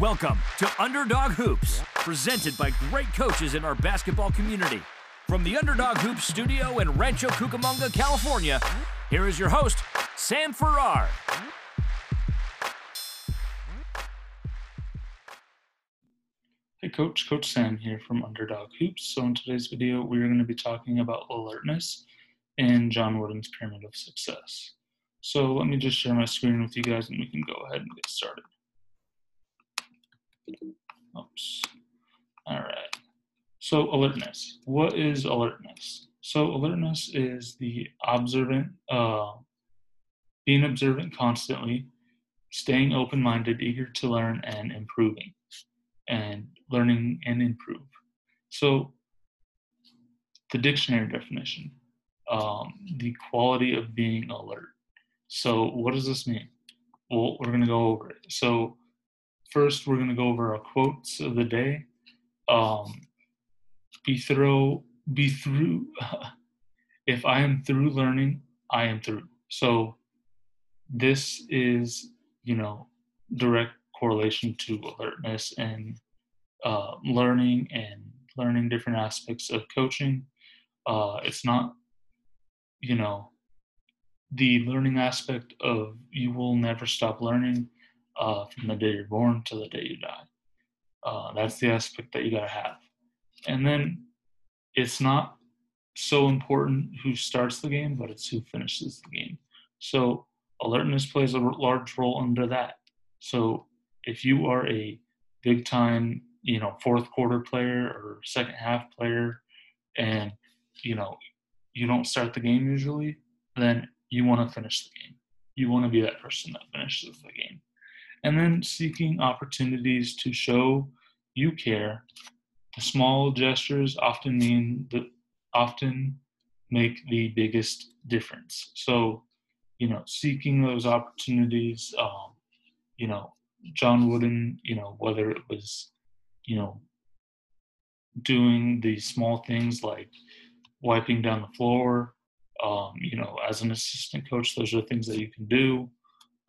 Welcome to Underdog Hoops, presented by great coaches in our basketball community. From the Underdog Hoops studio in Rancho Cucamonga, California, here is your host, Sam Farrar. Hey Coach, Coach Sam here from Underdog Hoops. So in today's video, we're going to be talking about alertness and John Wooden's Pyramid of Success. So let me just share my screen with you guys and we can go ahead and get started. Oops. All right. So alertness. What is alertness? So alertness is the observant, uh, being observant constantly, staying open-minded, eager to learn, and improving, and learning and improve. So the dictionary definition, um, the quality of being alert. So what does this mean? Well, we're going to go over it. So first, we're going to go over our quotes of the day. Um, be through, be through. if I am through learning, I am through. So this is, you know, direct correlation to alertness and uh, learning and learning different aspects of coaching. Uh, it's not, you know, the learning aspect of you will never stop learning uh, from the day you're born to the day you die. Uh, that's the aspect that you got to have. And then it's not so important who starts the game, but it's who finishes the game. So alertness plays a large role under that. So if you are a big time, you know, fourth quarter player or second half player, and you know, you don't start the game usually, then you want to finish the game. You want to be that person that finishes the game. And then seeking opportunities to show you care. The small gestures often mean the often make the biggest difference. So, you know, seeking those opportunities, um, you know, John Wooden, you know, whether it was, you know, doing the small things like wiping down the floor, um, you know, as an assistant coach, those are things that you can do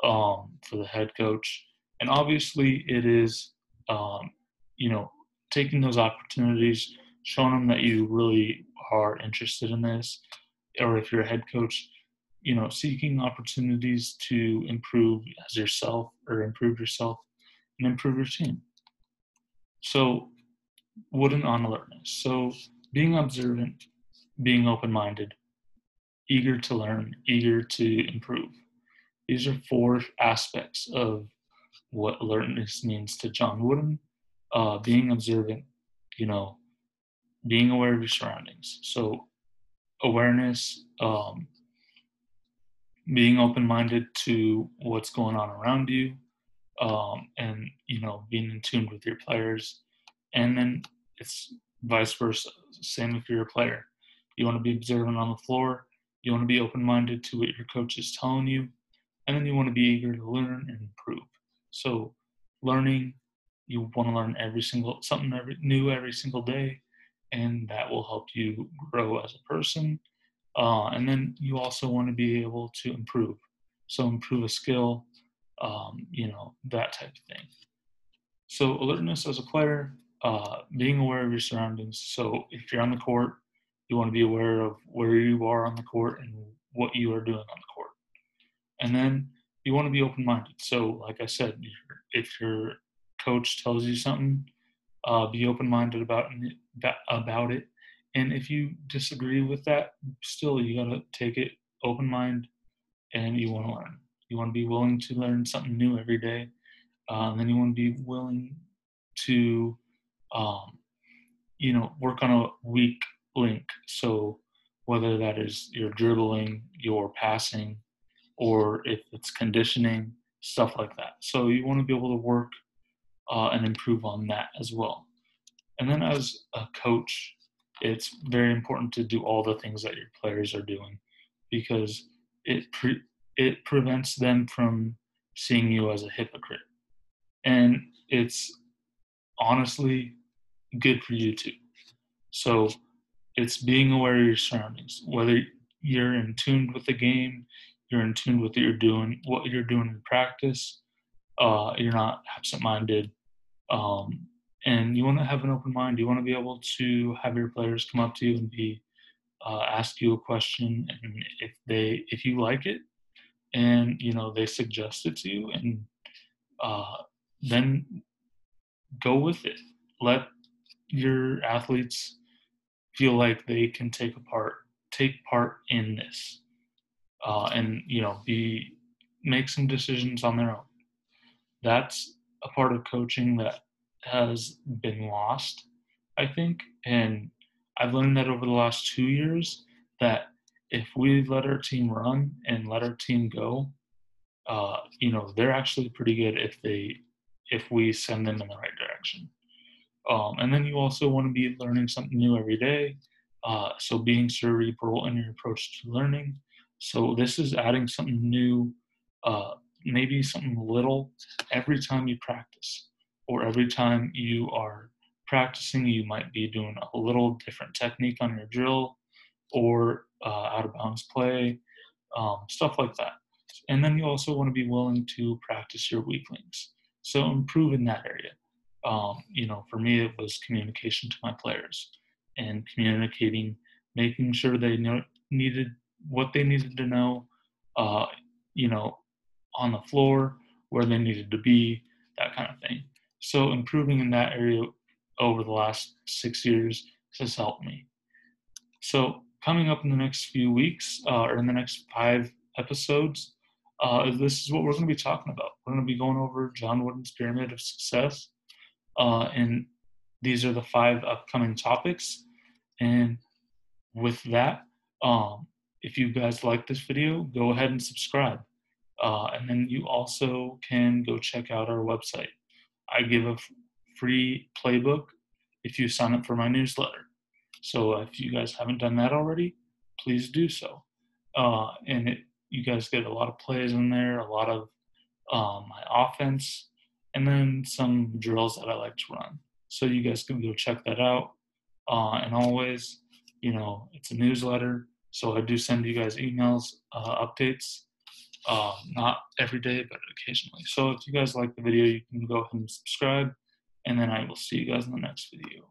um, for the head coach. And obviously, it is, um, you know, taking those opportunities, showing them that you really are interested in this, or if you're a head coach, you know, seeking opportunities to improve as yourself or improve yourself and improve your team. So, Wooden on alertness. So, being observant, being open minded, eager to learn, eager to improve. These are four aspects of what alertness means to John Wooden. Uh, being observant, you know, being aware of your surroundings. So, awareness, um, being open minded to what's going on around you, um, and, you know, being in tune with your players. And then it's vice versa. Same if you're a player. You want to be observant on the floor, you want to be open minded to what your coach is telling you, and then you want to be eager to learn and improve. So, learning, you want to learn every single something every new every single day, and that will help you grow as a person. Uh, and then you also want to be able to improve. So, improve a skill, um, you know, that type of thing. So, alertness as a player, uh, being aware of your surroundings. So, if you're on the court, you want to be aware of where you are on the court and what you are doing on the court. And then you want to be open minded. So, like I said, if your coach tells you something, uh, be open minded about about it. And if you disagree with that, still you got to take it open mind and you want to learn. You want to be willing to learn something new every day. Uh, and then you want to be willing to, um, you know, work on a weak link. So whether that is your dribbling, your passing, or if it's conditioning, stuff like that. So you want to be able to work uh, and improve on that as well. And then as a coach, it's very important to do all the things that your players are doing because it pre- it prevents them from seeing you as a hypocrite. And it's honestly good for you too. So it's being aware of your surroundings, whether you're in tune with the game, you're in tune with what you're doing, what you're doing in practice. Uh, you're not absent-minded. Um, and you want to have an open mind. You want to be able to have your players come up to you and be uh, ask you a question, and if they if you like it, and you know they suggest it to you, and uh, then go with it. Let your athletes feel like they can take a part take part in this uh, and you know be make some decisions on their own that's a part of coaching that has been lost i think and i've learned that over the last two years that if we let our team run and let our team go uh, you know they're actually pretty good if they if we send them in the right direction um, and then you also want to be learning something new every day. Uh, so being cerebral in your approach to learning. So this is adding something new, uh, maybe something little every time you practice, or every time you are practicing, you might be doing a little different technique on your drill, or uh, out of bounds play, um, stuff like that. And then you also want to be willing to practice your weak links. So improve in that area um, you know, for me, it was communication to my players and communicating, making sure they know, needed what they needed to know, uh, you know, on the floor, where they needed to be, that kind of thing. So improving in that area over the last six years has helped me. So coming up in the next few weeks, uh, or in the next five episodes, uh, this is what we're going to be talking about. We're going to be going over John Wooden's Pyramid of Success uh, and these are the five upcoming topics. And with that, um, if you guys like this video, go ahead and subscribe. Uh, and then you also can go check out our website. I give a free playbook if you sign up for my newsletter. So if you guys haven't done that already, please do so. Uh, and it, you guys get a lot of plays in there, a lot of um, my offense, and then some drills that I like to run. So you guys can go check that out. Uh, and always, you know, it's a newsletter. So I do send you guys emails, uh, updates, uh, not every day, but occasionally. So if you guys like the video, you can go ahead and subscribe. And then I will see you guys in the next video.